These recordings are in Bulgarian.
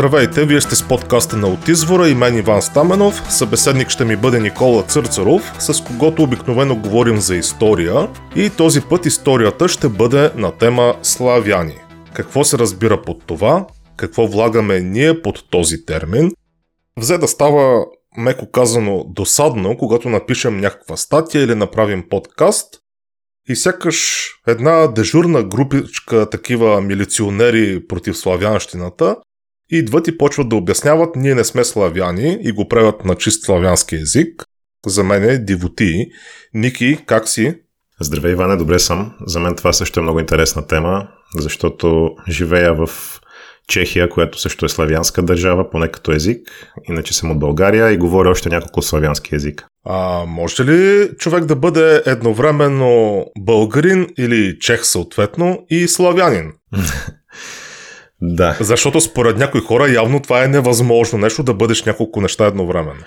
Здравейте, вие сте с подкаста на От извора и мен Иван Стаменов. Събеседник ще ми бъде Никола Църцаров, с когото обикновено говорим за история. И този път историята ще бъде на тема славяни. Какво се разбира под това? Какво влагаме ние под този термин? Взе да става, меко казано, досадно, когато напишем някаква статия или направим подкаст, и сякаш една дежурна групичка такива милиционери против славянщината идват и почват да обясняват, ние не сме славяни и го правят на чист славянски език. За мен е дивоти. Ники, как си? Здравей, Иване, добре съм. За мен това също е много интересна тема, защото живея в Чехия, която също е славянска държава, поне като език. Иначе съм от България и говоря още няколко славянски езика. А може ли човек да бъде едновременно българин или чех съответно и славянин? да. Защото според някои хора явно това е невъзможно нещо да бъдеш няколко неща едновременно.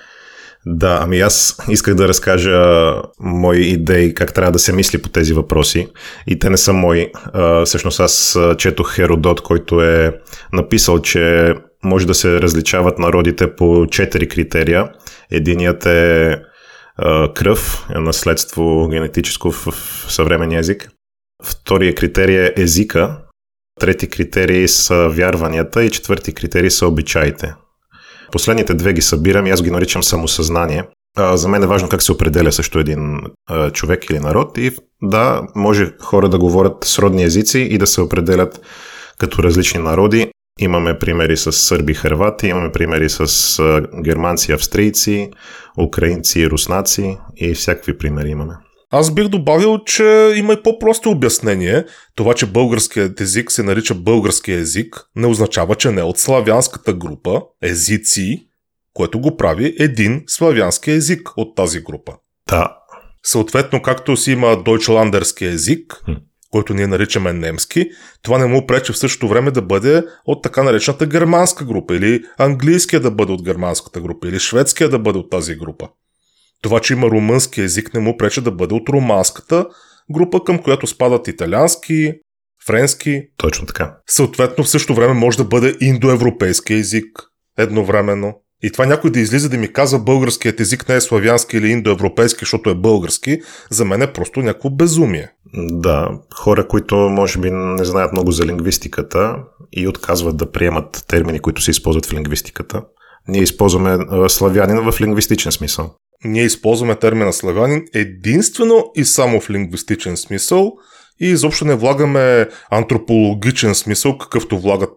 Да, ами аз исках да разкажа мои идеи как трябва да се мисли по тези въпроси. И те не са мои. А, всъщност аз четох Херодот, който е написал, че може да се различават народите по четири критерия. Единият е кръв, е наследство генетическо в съвременния език. Втория критерий е езика. Трети критерий са вярванията и четвърти критерий са обичаите. Последните две ги събирам и аз ги наричам самосъзнание. За мен е важно как се определя също един човек или народ и да, може хора да говорят сродни езици и да се определят като различни народи. Имаме примери с сърби и хървати, имаме примери с германци, австрийци, украинци и руснаци и всякакви примери имаме. Аз бих добавил, че има и по-просто обяснение. Това, че българският език се нарича български език, не означава, че не е от славянската група езици, което го прави един славянски език от тази група. Да. Съответно, както си има дойчландерски език, който ние наричаме немски, това не му пречи в същото време да бъде от така наречената германска група, или английския да бъде от германската група, или шведския да бъде от тази група. Това, че има румънски език, не му пречи да бъде от руманската група, към която спадат италиански, френски. Точно така. Съответно, в същото време може да бъде индоевропейски език едновременно. И това някой да излиза да ми казва българският език не е славянски или индоевропейски, защото е български, за мен е просто някакво безумие. Да, хора, които може би не знаят много за лингвистиката и отказват да приемат термини, които се използват в лингвистиката. Ние използваме славянин в лингвистичен смисъл ние използваме термина славянин единствено и само в лингвистичен смисъл и изобщо не влагаме антропологичен смисъл, какъвто влагат,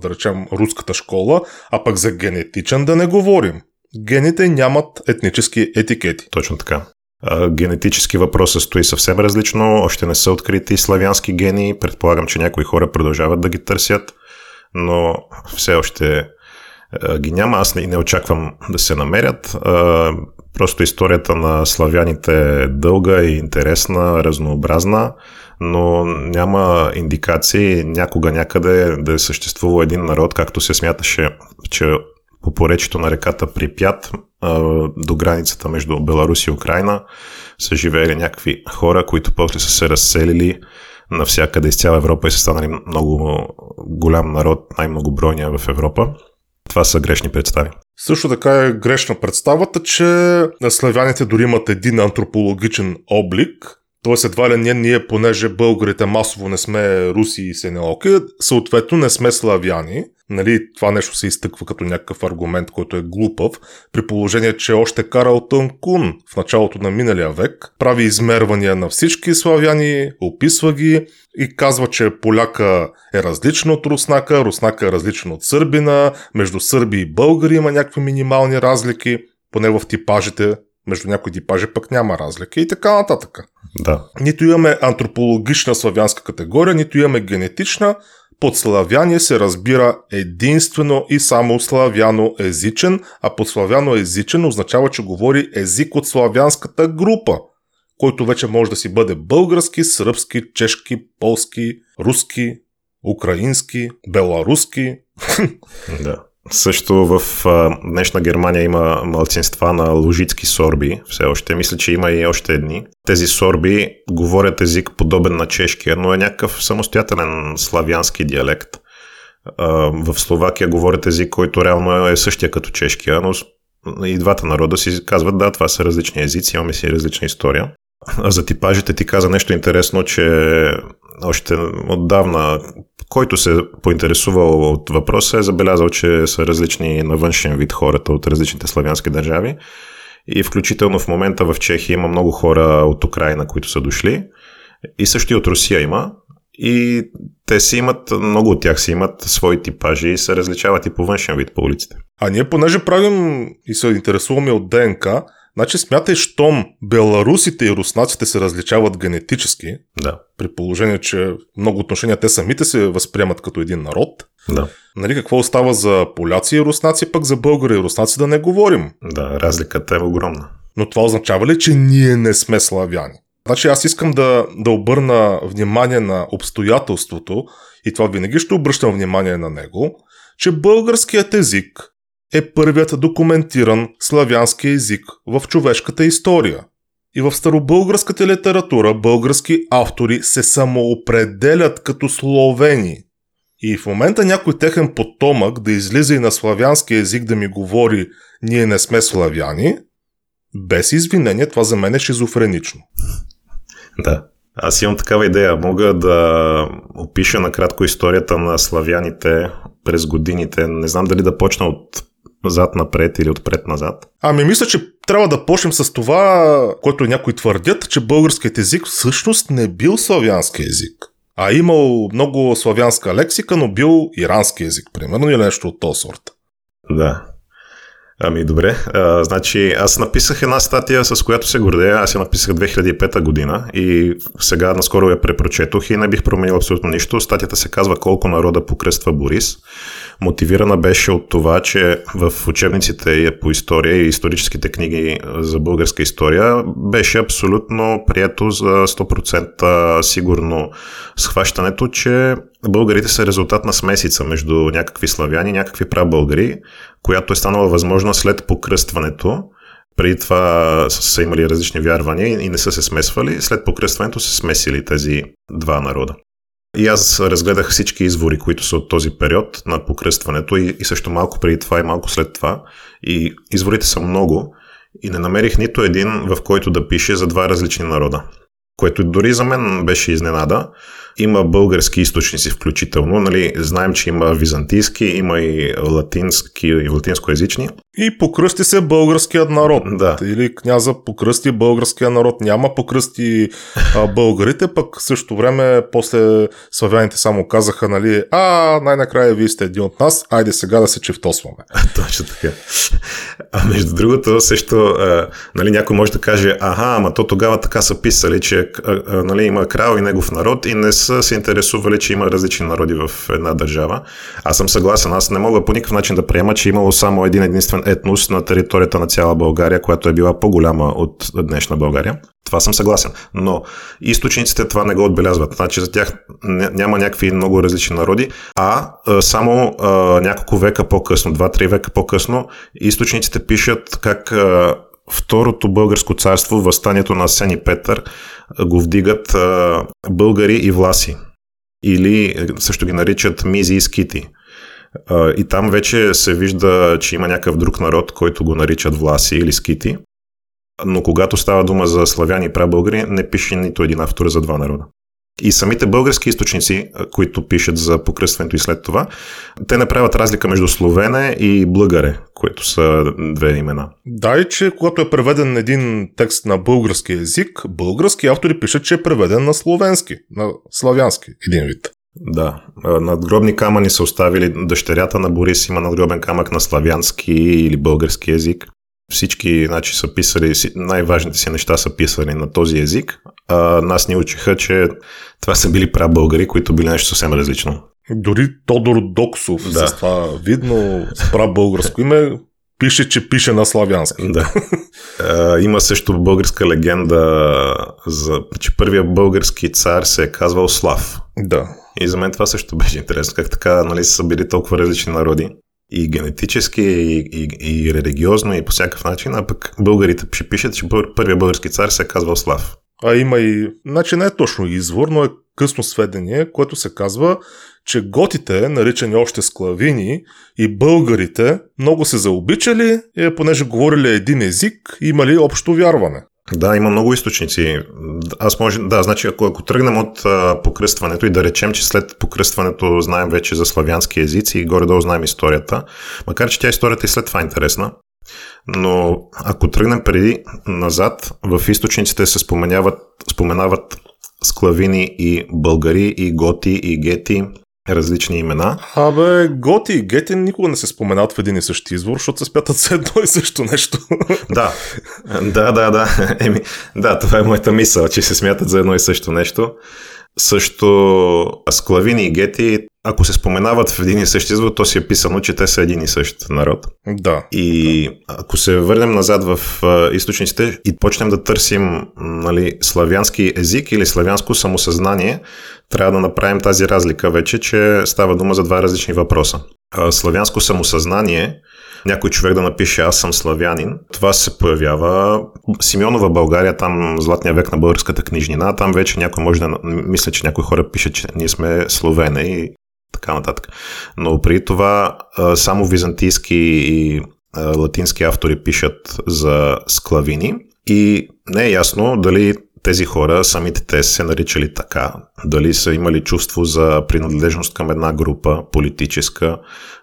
да речем, руската школа, а пък за генетичен да не говорим. Гените нямат етнически етикети. Точно така. Генетически въпросът стои съвсем различно, още не са открити славянски гени, предполагам, че някои хора продължават да ги търсят, но все още ги няма, аз не, не очаквам да се намерят. Просто историята на славяните е дълга и интересна, разнообразна, но няма индикации някога някъде да е съществувал един народ, както се смяташе, че по поречето на реката Припят до границата между Беларус и Украина са живеели някакви хора, които после са се разселили навсякъде из цяла Европа и са станали много голям народ, най-многобройния в Европа. Това са грешни представи. Също така е грешна представата, че славяните дори имат един антропологичен облик, т.е. едва ли ние, ние, понеже българите масово не сме руси и сенеоки, съответно не сме славяни. Нали, това нещо се изтъква като някакъв аргумент, който е глупав, при положение, че още Карал Тънкун в началото на миналия век прави измервания на всички славяни, описва ги и казва, че поляка е различна от руснака, руснака е различна от сърбина, между сърби и българи има някакви минимални разлики, поне в типажите, между някои типажи пък няма разлика и така нататък. Да. Нито имаме антропологична славянска категория, нито имаме генетична, под славяне се разбира единствено и само славяно-езичен, а под славяно-езичен означава, че говори език от славянската група, който вече може да си бъде български, сръбски, чешки, полски, руски, украински, беларуски. Да. Също в а, днешна Германия има малцинства на лужицки сорби, все още. Мисля, че има и още едни. Тези сорби говорят език подобен на чешкия, но е някакъв самостоятелен славянски диалект. в Словакия говорят език, който реално е същия като чешкия, но и двата народа си казват, да, това са различни езици, имаме си различна история. А за типажите ти каза нещо интересно, че още отдавна, който се поинтересувал от въпроса, е забелязал, че са различни на външен вид хората от различните славянски държави. И включително в момента в Чехия има много хора от Украина, които са дошли. И също и от Русия има. И те си имат, много от тях си имат свои типажи и се различават и по външен вид по улиците. А ние понеже правим и се интересуваме от ДНК, значи смятай, щом беларусите и руснаците се различават генетически, да. при положение, че много отношения те самите се възприемат като един народ, да. Нали, какво остава за поляци и руснаци, пък за българи и руснаци да не говорим. Да, разликата е огромна. Но това означава ли, че ние не сме славяни? Значи аз искам да, да обърна внимание на обстоятелството, и това винаги ще обръщам внимание на него, че българският език е първият документиран славянски език в човешката история. И в старобългарската литература български автори се самоопределят като словени. И в момента някой техен потомък да излиза и на славянски език да ми говори ние не сме славяни, без извинение това за мен е шизофренично. Да. Аз имам такава идея. Мога да опиша накратко историята на славяните през годините. Не знам дали да почна от зад напред или отпред назад. Ами мисля, че трябва да почнем с това, което някои твърдят, че българският език всъщност не бил славянски език. А имал много славянска лексика, но бил ирански език, примерно, или нещо от този сорт. Да. Ами добре, а, значи аз написах една статия, с която се гордея. Аз я написах 2005 година и сега наскоро я препрочетох и не бих променил абсолютно нищо. Статията се казва Колко народа покръства Борис. Мотивирана беше от това, че в учебниците по история и историческите книги за българска история беше абсолютно прието за 100% сигурно схващането, че българите са резултат на смесица между някакви славяни някакви прабългари, която е станала възможна след покръстването. Преди това са имали различни вярвания и не са се смесвали. След покръстването се смесили тези два народа. И аз разгледах всички извори, които са от този период на покръстването и, и също малко преди това и малко след това. И изворите са много и не намерих нито един, в който да пише за два различни народа. Което дори за мен беше изненада, има български източници включително. Нали, знаем, че има византийски, има и латински и латинскоязични. И покръсти се българският народ. Да. Или княза покръсти българския народ. Няма покръсти а, българите, пък също време после славяните само казаха, нали, а, най-накрая вие сте един от нас, айде сега да се чевтосваме. Точно така. А между другото, също, а, нали, някой може да каже, аха, ама то тогава така са писали, че а, а, нали, има крал и негов народ и не са се интересували, че има различни народи в една държава. Аз съм съгласен. Аз не мога по никакъв начин да приема, че е имало само един единствен етнос на територията на цяла България, която е била по-голяма от днешна България. Това съм съгласен. Но източниците това не го отбелязват. Значи за тях няма някакви много различни народи, а само а, няколко века по-късно, 2-3 века по-късно, източниците пишат как а, Второто българско царство, възстанието на Асен и Петър, го вдигат българи и власи. Или също ги наричат мизи и скити. И там вече се вижда, че има някакъв друг народ, който го наричат власи или скити. Но когато става дума за славяни и прабългари, не пише нито един автор за два народа. И самите български източници, които пишат за покръстването и след това, те не правят разлика между словене и българе, които са две имена. Да, и че когато е преведен един текст на български язик, български автори пишат, че е преведен на словенски, на славянски, един вид. Да, надгробни камъни са оставили дъщерята на Борис, има надгробен камък на славянски или български язик всички значи, са писали, най-важните си неща са писали на този език, а нас ни учиха, че това са били прабългари, които били нещо съвсем различно. Дори Тодор Доксов да. с това видно с прабългарско име пише, че пише на славянски. Да. А, има също българска легенда, за, че първият български цар се е казвал Слав. Да. И за мен това също беше интересно, как така нали, са били толкова различни народи и генетически, и, и, и религиозно, и по всякакъв начин, а пък българите ще пишат, че първият български цар се е казвал Слав. А има и, значи не е точно извор, но е късно сведение, което се казва, че готите, наричани още склавини, и българите много се заобичали, е, понеже говорили един език, имали общо вярване. Да, има много източници. Аз може, да, значи ако, ако тръгнем от а, покръстването и да речем, че след покръстването знаем вече за славянски езици и горе-долу знаем историята, макар че тя историята и след това е интересна, но ако тръгнем преди назад, в източниците се споменават, споменават склавини и българи, и готи, и гети, различни имена. Абе, Готи и Гети никога не се споменават в един и същи извор, защото се спятат с едно и също нещо. Да, да, да, да. Еми, да, това е моята мисъл, че се смятат за едно и също нещо. Също Склавини и Гети, ако се споменават в един и същ извод, то си е писано, че те са един и същ народ. Да. И ако се върнем назад в източниците и почнем да търсим нали, славянски език или славянско самосъзнание, трябва да направим тази разлика вече, че става дума за два различни въпроса. Славянско самосъзнание някой човек да напише аз съм славянин. Това се появява. Симеонова България, там златния век на българската книжнина, там вече някой може да мисля, че някои хора пишат, че ние сме словене и така нататък. Но при това само византийски и латински автори пишат за склавини и не е ясно дали тези хора, самите те се наричали така, дали са имали чувство за принадлежност към една група политическа,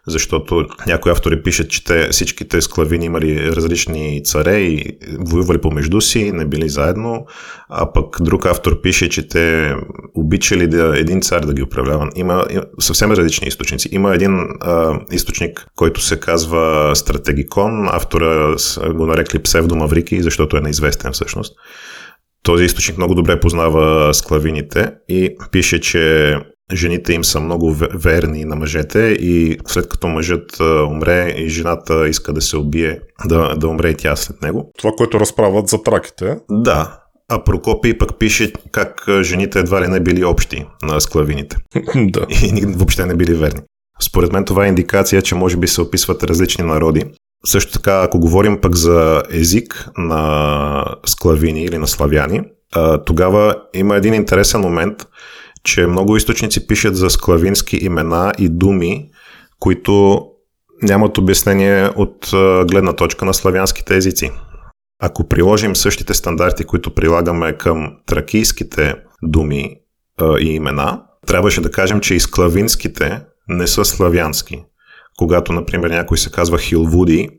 защото някои автори пишат, че те, всичките склавини имали различни царе и воювали помежду си, не били заедно, а пък друг автор пише, че те обичали да, един цар да ги управлява. Има, има съвсем различни източници. Има един а, източник, който се казва Стратегикон, автора го нарекли псевдомаврики, защото е неизвестен всъщност. Този източник много добре познава склавините и пише, че жените им са много верни на мъжете и след като мъжът умре и жената иска да се убие, да, да умре и тя след него. Това, което разправят за траките. Да. А Прокопий пък пише как жените едва ли не били общи на склавините. да. И въобще не били верни. Според мен това е индикация, че може би се описват различни народи. Също така, ако говорим пък за език на склавини или на славяни, тогава има един интересен момент – че много източници пишат за склавински имена и думи, които нямат обяснение от гледна точка на славянските езици. Ако приложим същите стандарти, които прилагаме към тракийските думи и имена, трябваше да кажем, че и склавинските не са славянски. Когато, например, някой се казва Хилвуди,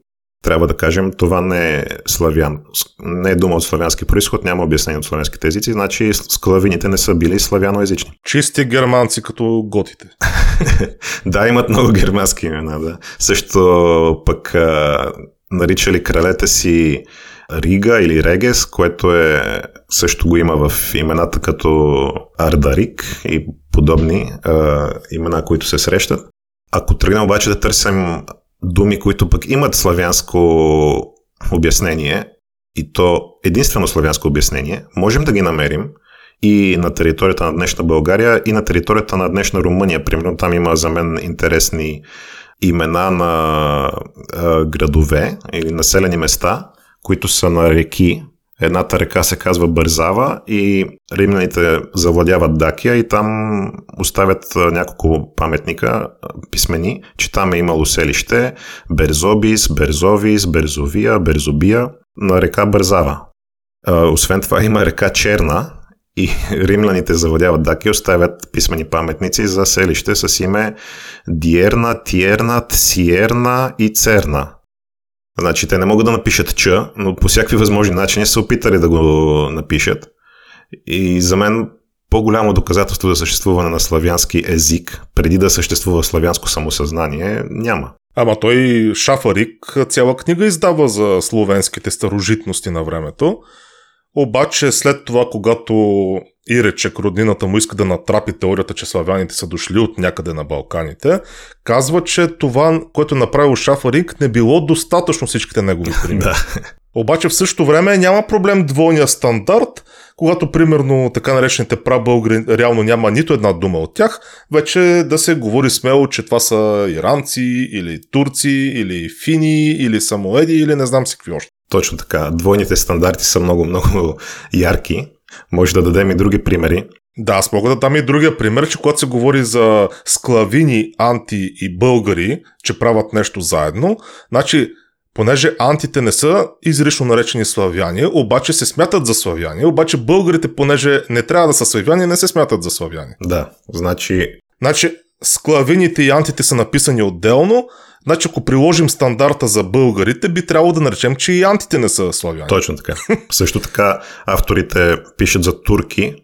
трябва да кажем, това не е славян, не е дума от славянски происход, няма обяснение от славянските езици, значи склавините не са били славяноязични. Чисти германци като готите. да, имат много германски имена, да. Също пък а, наричали кралете си Рига или Регес, което е също го има в имената като Ардарик и подобни а, имена, които се срещат. Ако тръгнем обаче да търсим думи, които пък имат славянско обяснение, и то единствено славянско обяснение, можем да ги намерим и на територията на днешна България, и на територията на днешна Румъния. Примерно там има за мен интересни имена на а, градове или населени места, които са на реки, Едната река се казва Бързава и римляните завладяват Дакия и там оставят няколко паметника писмени, че там е имало селище Берзобис, Берзовис, Берзовия, Берзобия на река Бързава. Освен това има река Черна и римляните завладяват Дакия оставят писмени паметници за селище с име Диерна, Тиерна, Сиерна и Церна – Значи те не могат да напишат Ч, но по всякакви възможни начини са опитали да го напишат. И за мен по-голямо доказателство за съществуване на славянски език, преди да съществува славянско самосъзнание, няма. Ама той Шафарик цяла книга издава за словенските старожитности на времето. Обаче след това, когато Иречек, роднината му иска да натрапи теорията, че славяните са дошли от някъде на Балканите, казва, че това, което е направил Шафарик, не било достатъчно всичките негови примери. Обаче в същото време няма проблем двойния стандарт, когато примерно така наречените прабългари реално няма нито една дума от тях, вече да се говори смело, че това са иранци или турци или фини или самоеди или не знам си какви още. Точно така. Двойните стандарти са много, много ярки Може да дадем и други примери. Да, аз мога да дам и другия пример, че когато се говори за склавини, анти и българи, че правят нещо заедно, значи понеже антите не са изрично наречени славяни, обаче се смятат за славяни, обаче българите, понеже не трябва да са славяни, не се смятат за славяни. Да, значи... Значи, склавините и антите са написани отделно, значи ако приложим стандарта за българите, би трябвало да наречем, че и антите не са славяни. Точно така. Също така авторите пишат за турки,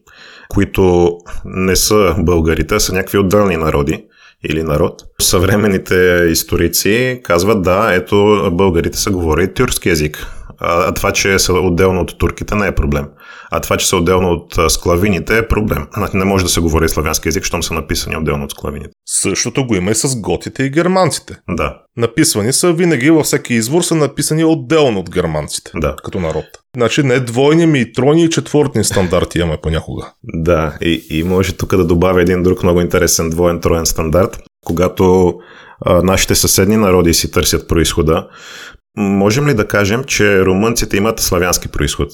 които не са българите, а са някакви отделни народи или народ. Съвременните историци казват да, ето българите са говорили тюркски язик. А, а това, че са отделно от турките, не е проблем. А това, че са отделно от склавините, е проблем. Не може да се говори славянски язик, щом са написани отделно от склавините. Същото го има и с готите и германците. Да. Написвани са винаги във всеки извор са написани отделно от германците. Да. Като народ. Значи не двойни ми и тройни и четвъртни стандарти имаме понякога. Да, и, и може тук да добавя един друг много интересен двоен троен стандарт. Когато а, нашите съседни народи си търсят происхода, можем ли да кажем, че румънците имат славянски происход?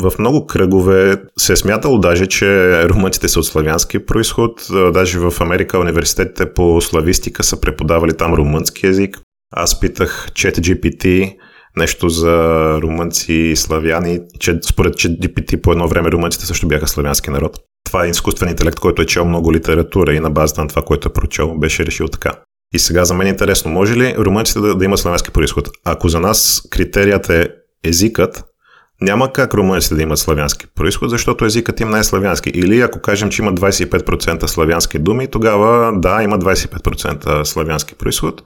В много кръгове се е смятало даже, че румънците са от славянски происход. Даже в Америка университетите по славистика са преподавали там румънски язик. Аз питах ChatGPT нещо за румънци и славяни, че според ChatGPT по едно време румънците също бяха славянски народ. Това е изкуствен интелект, който е чел много литература и на базата на това, което е прочел, беше решил така. И сега за мен е интересно, може ли румънците да, да имат славянски происход? Ако за нас критерият е езикът, няма как румънците да имат славянски происход, защото езикът им не е славянски. Или ако кажем, че има 25% славянски думи, тогава да, има 25% славянски происход.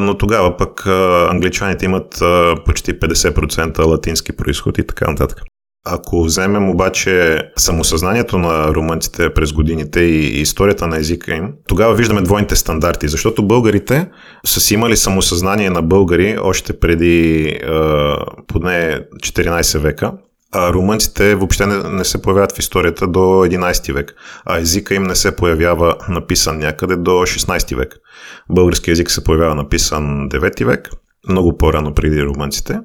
Но тогава пък англичаните имат почти 50% латински происход и така нататък. Ако вземем обаче самосъзнанието на румънците през годините и историята на езика им, тогава виждаме двойните стандарти, защото българите са си имали самосъзнание на българи още преди е, поне 14 века, а румънците въобще не, не се появяват в историята до 11 век, а езика им не се появява написан някъде до 16 век. Български език се появява написан 9 век, много по-рано преди румънците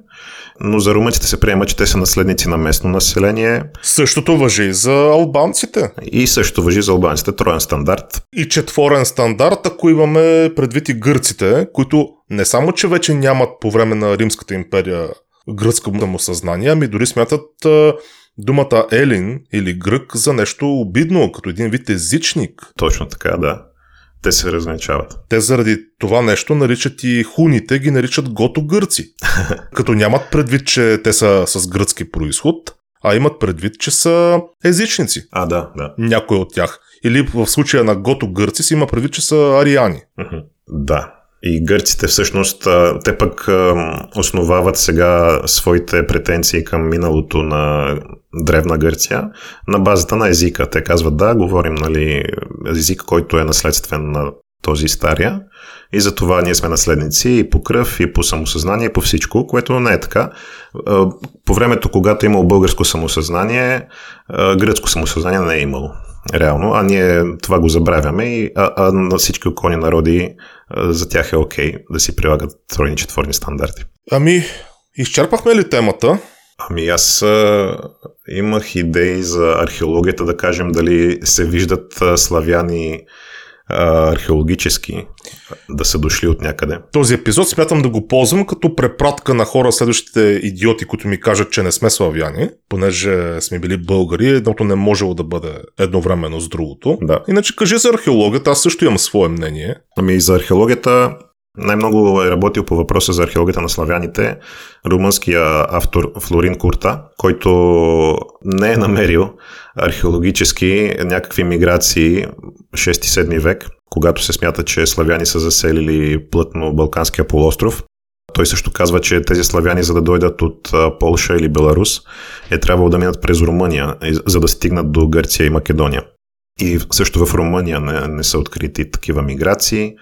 но за румънците се приема, че те са наследници на местно население. Същото въжи и за албанците. И също въжи за албанците, троен стандарт. И четворен стандарт, ако имаме предвид и гърците, които не само, че вече нямат по време на Римската империя гръцко самосъзнание, ами дори смятат думата Елин или грък за нещо обидно, като един вид езичник. Точно така, да те се разначават. Те заради това нещо наричат и хуните, ги наричат гото-гърци. Като нямат предвид, че те са с гръцки происход, а имат предвид, че са езичници. А, да, да. Някой от тях. Или в случая на гото-гърци си има предвид, че са ариани. Да, и гърците всъщност, те пък основават сега своите претенции към миналото на Древна Гърция на базата на езика. Те казват, да, говорим нали, език, който е наследствен на този стария и за това ние сме наследници и по кръв, и по самосъзнание, и по всичко, което не е така. По времето, когато е имало българско самосъзнание, гръцко самосъзнание не е имало. Реално, а ние това го забравяме, и, а, а на всички околни народи за тях е окей okay да си прилагат тройни четворни стандарти. Ами, изчерпахме ли темата? Ами аз а, имах идеи за археологията, да кажем дали се виждат а, славяни а, археологически да са дошли от някъде. Този епизод смятам да го ползвам като препратка на хора, следващите идиоти, които ми кажат, че не сме славяни, понеже сме били българи, едното не можело да бъде едновременно с другото. Да. Иначе кажи за археологията, аз също имам свое мнение. Ами и за археологията най-много е работил по въпроса за археологията на славяните румънския автор Флорин Курта, който не е намерил археологически някакви миграции 6-7 век, когато се смята, че славяни са заселили плътно Балканския полуостров. Той също казва, че тези славяни, за да дойдат от Полша или Беларус, е трябвало да минат през Румъния, за да стигнат до Гърция и Македония. И също в Румъния не, не са открити такива миграции.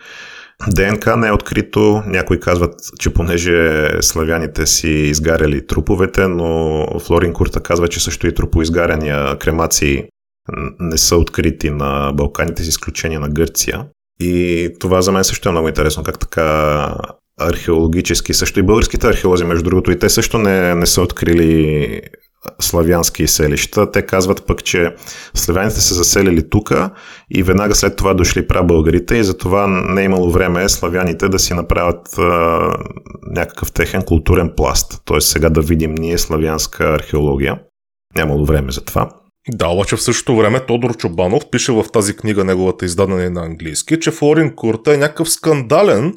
ДНК не е открито. Някои казват, че понеже славяните си изгаряли труповете, но Флорин Курта казва, че също и труповизгаряния кремации не са открити на Балканите, с изключение на Гърция. И това за мен също е много интересно, как така археологически, също и българските археолози, между другото, и те също не, не са открили славянски селища. Те казват пък, че славяните са заселили тук и веднага след това дошли прабългарите и затова не е имало време славяните да си направят а, някакъв техен културен пласт. Тоест сега да видим ние славянска археология. Нямало време за това. Да, обаче в същото време Тодор Чобанов пише в тази книга, неговата издадена на английски, че Флорин Курта е някакъв скандален,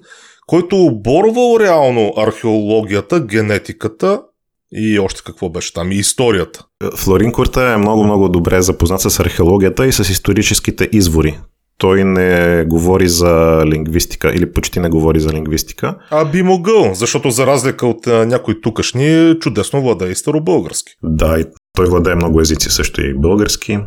който оборвал реално археологията, генетиката и още какво беше там, и историята. Флорин Курта е много-много добре запознат с археологията и с историческите извори. Той не говори за лингвистика или почти не говори за лингвистика. А би могъл, защото за разлика от някои тукашни, чудесно владее и старобългарски. Да, и той владее много езици, също и български.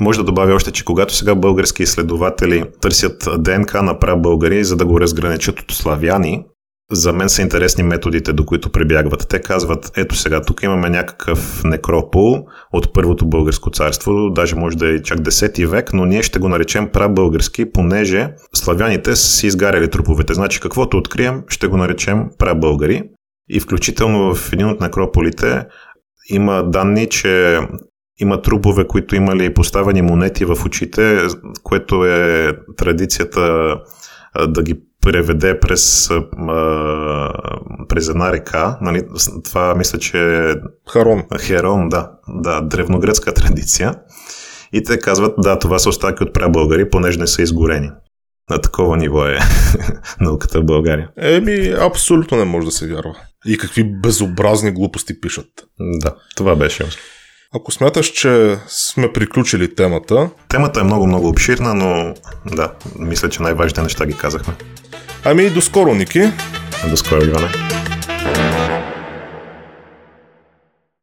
Може да добавя още, че когато сега български изследователи търсят ДНК на прабългари, за да го разграничат от славяни, за мен са интересни методите, до които прибягват. Те казват, ето сега, тук имаме някакъв некропол от първото българско царство, даже може да е чак 10 век, но ние ще го наречем прабългарски, понеже славяните са си изгаряли труповете. Значи каквото открием, ще го наречем прабългари. И включително в един от некрополите има данни, че има трупове, които имали поставени монети в очите, което е традицията да ги преведе през, през една река. Нали? Това мисля, че е Харон. Херон, да, да, древногръцка традиция. И те казват, да, това са остатъки от прабългари, понеже не са изгорени. На такова ниво е науката в България. Еми, абсолютно не може да се вярва. И какви безобразни глупости пишат. Да, това беше. Ако смяташ, че сме приключили темата... Темата е много-много обширна, но да, мисля, че най-важните неща ги казахме. Ами, до скоро, Ники. До скоро, Иване.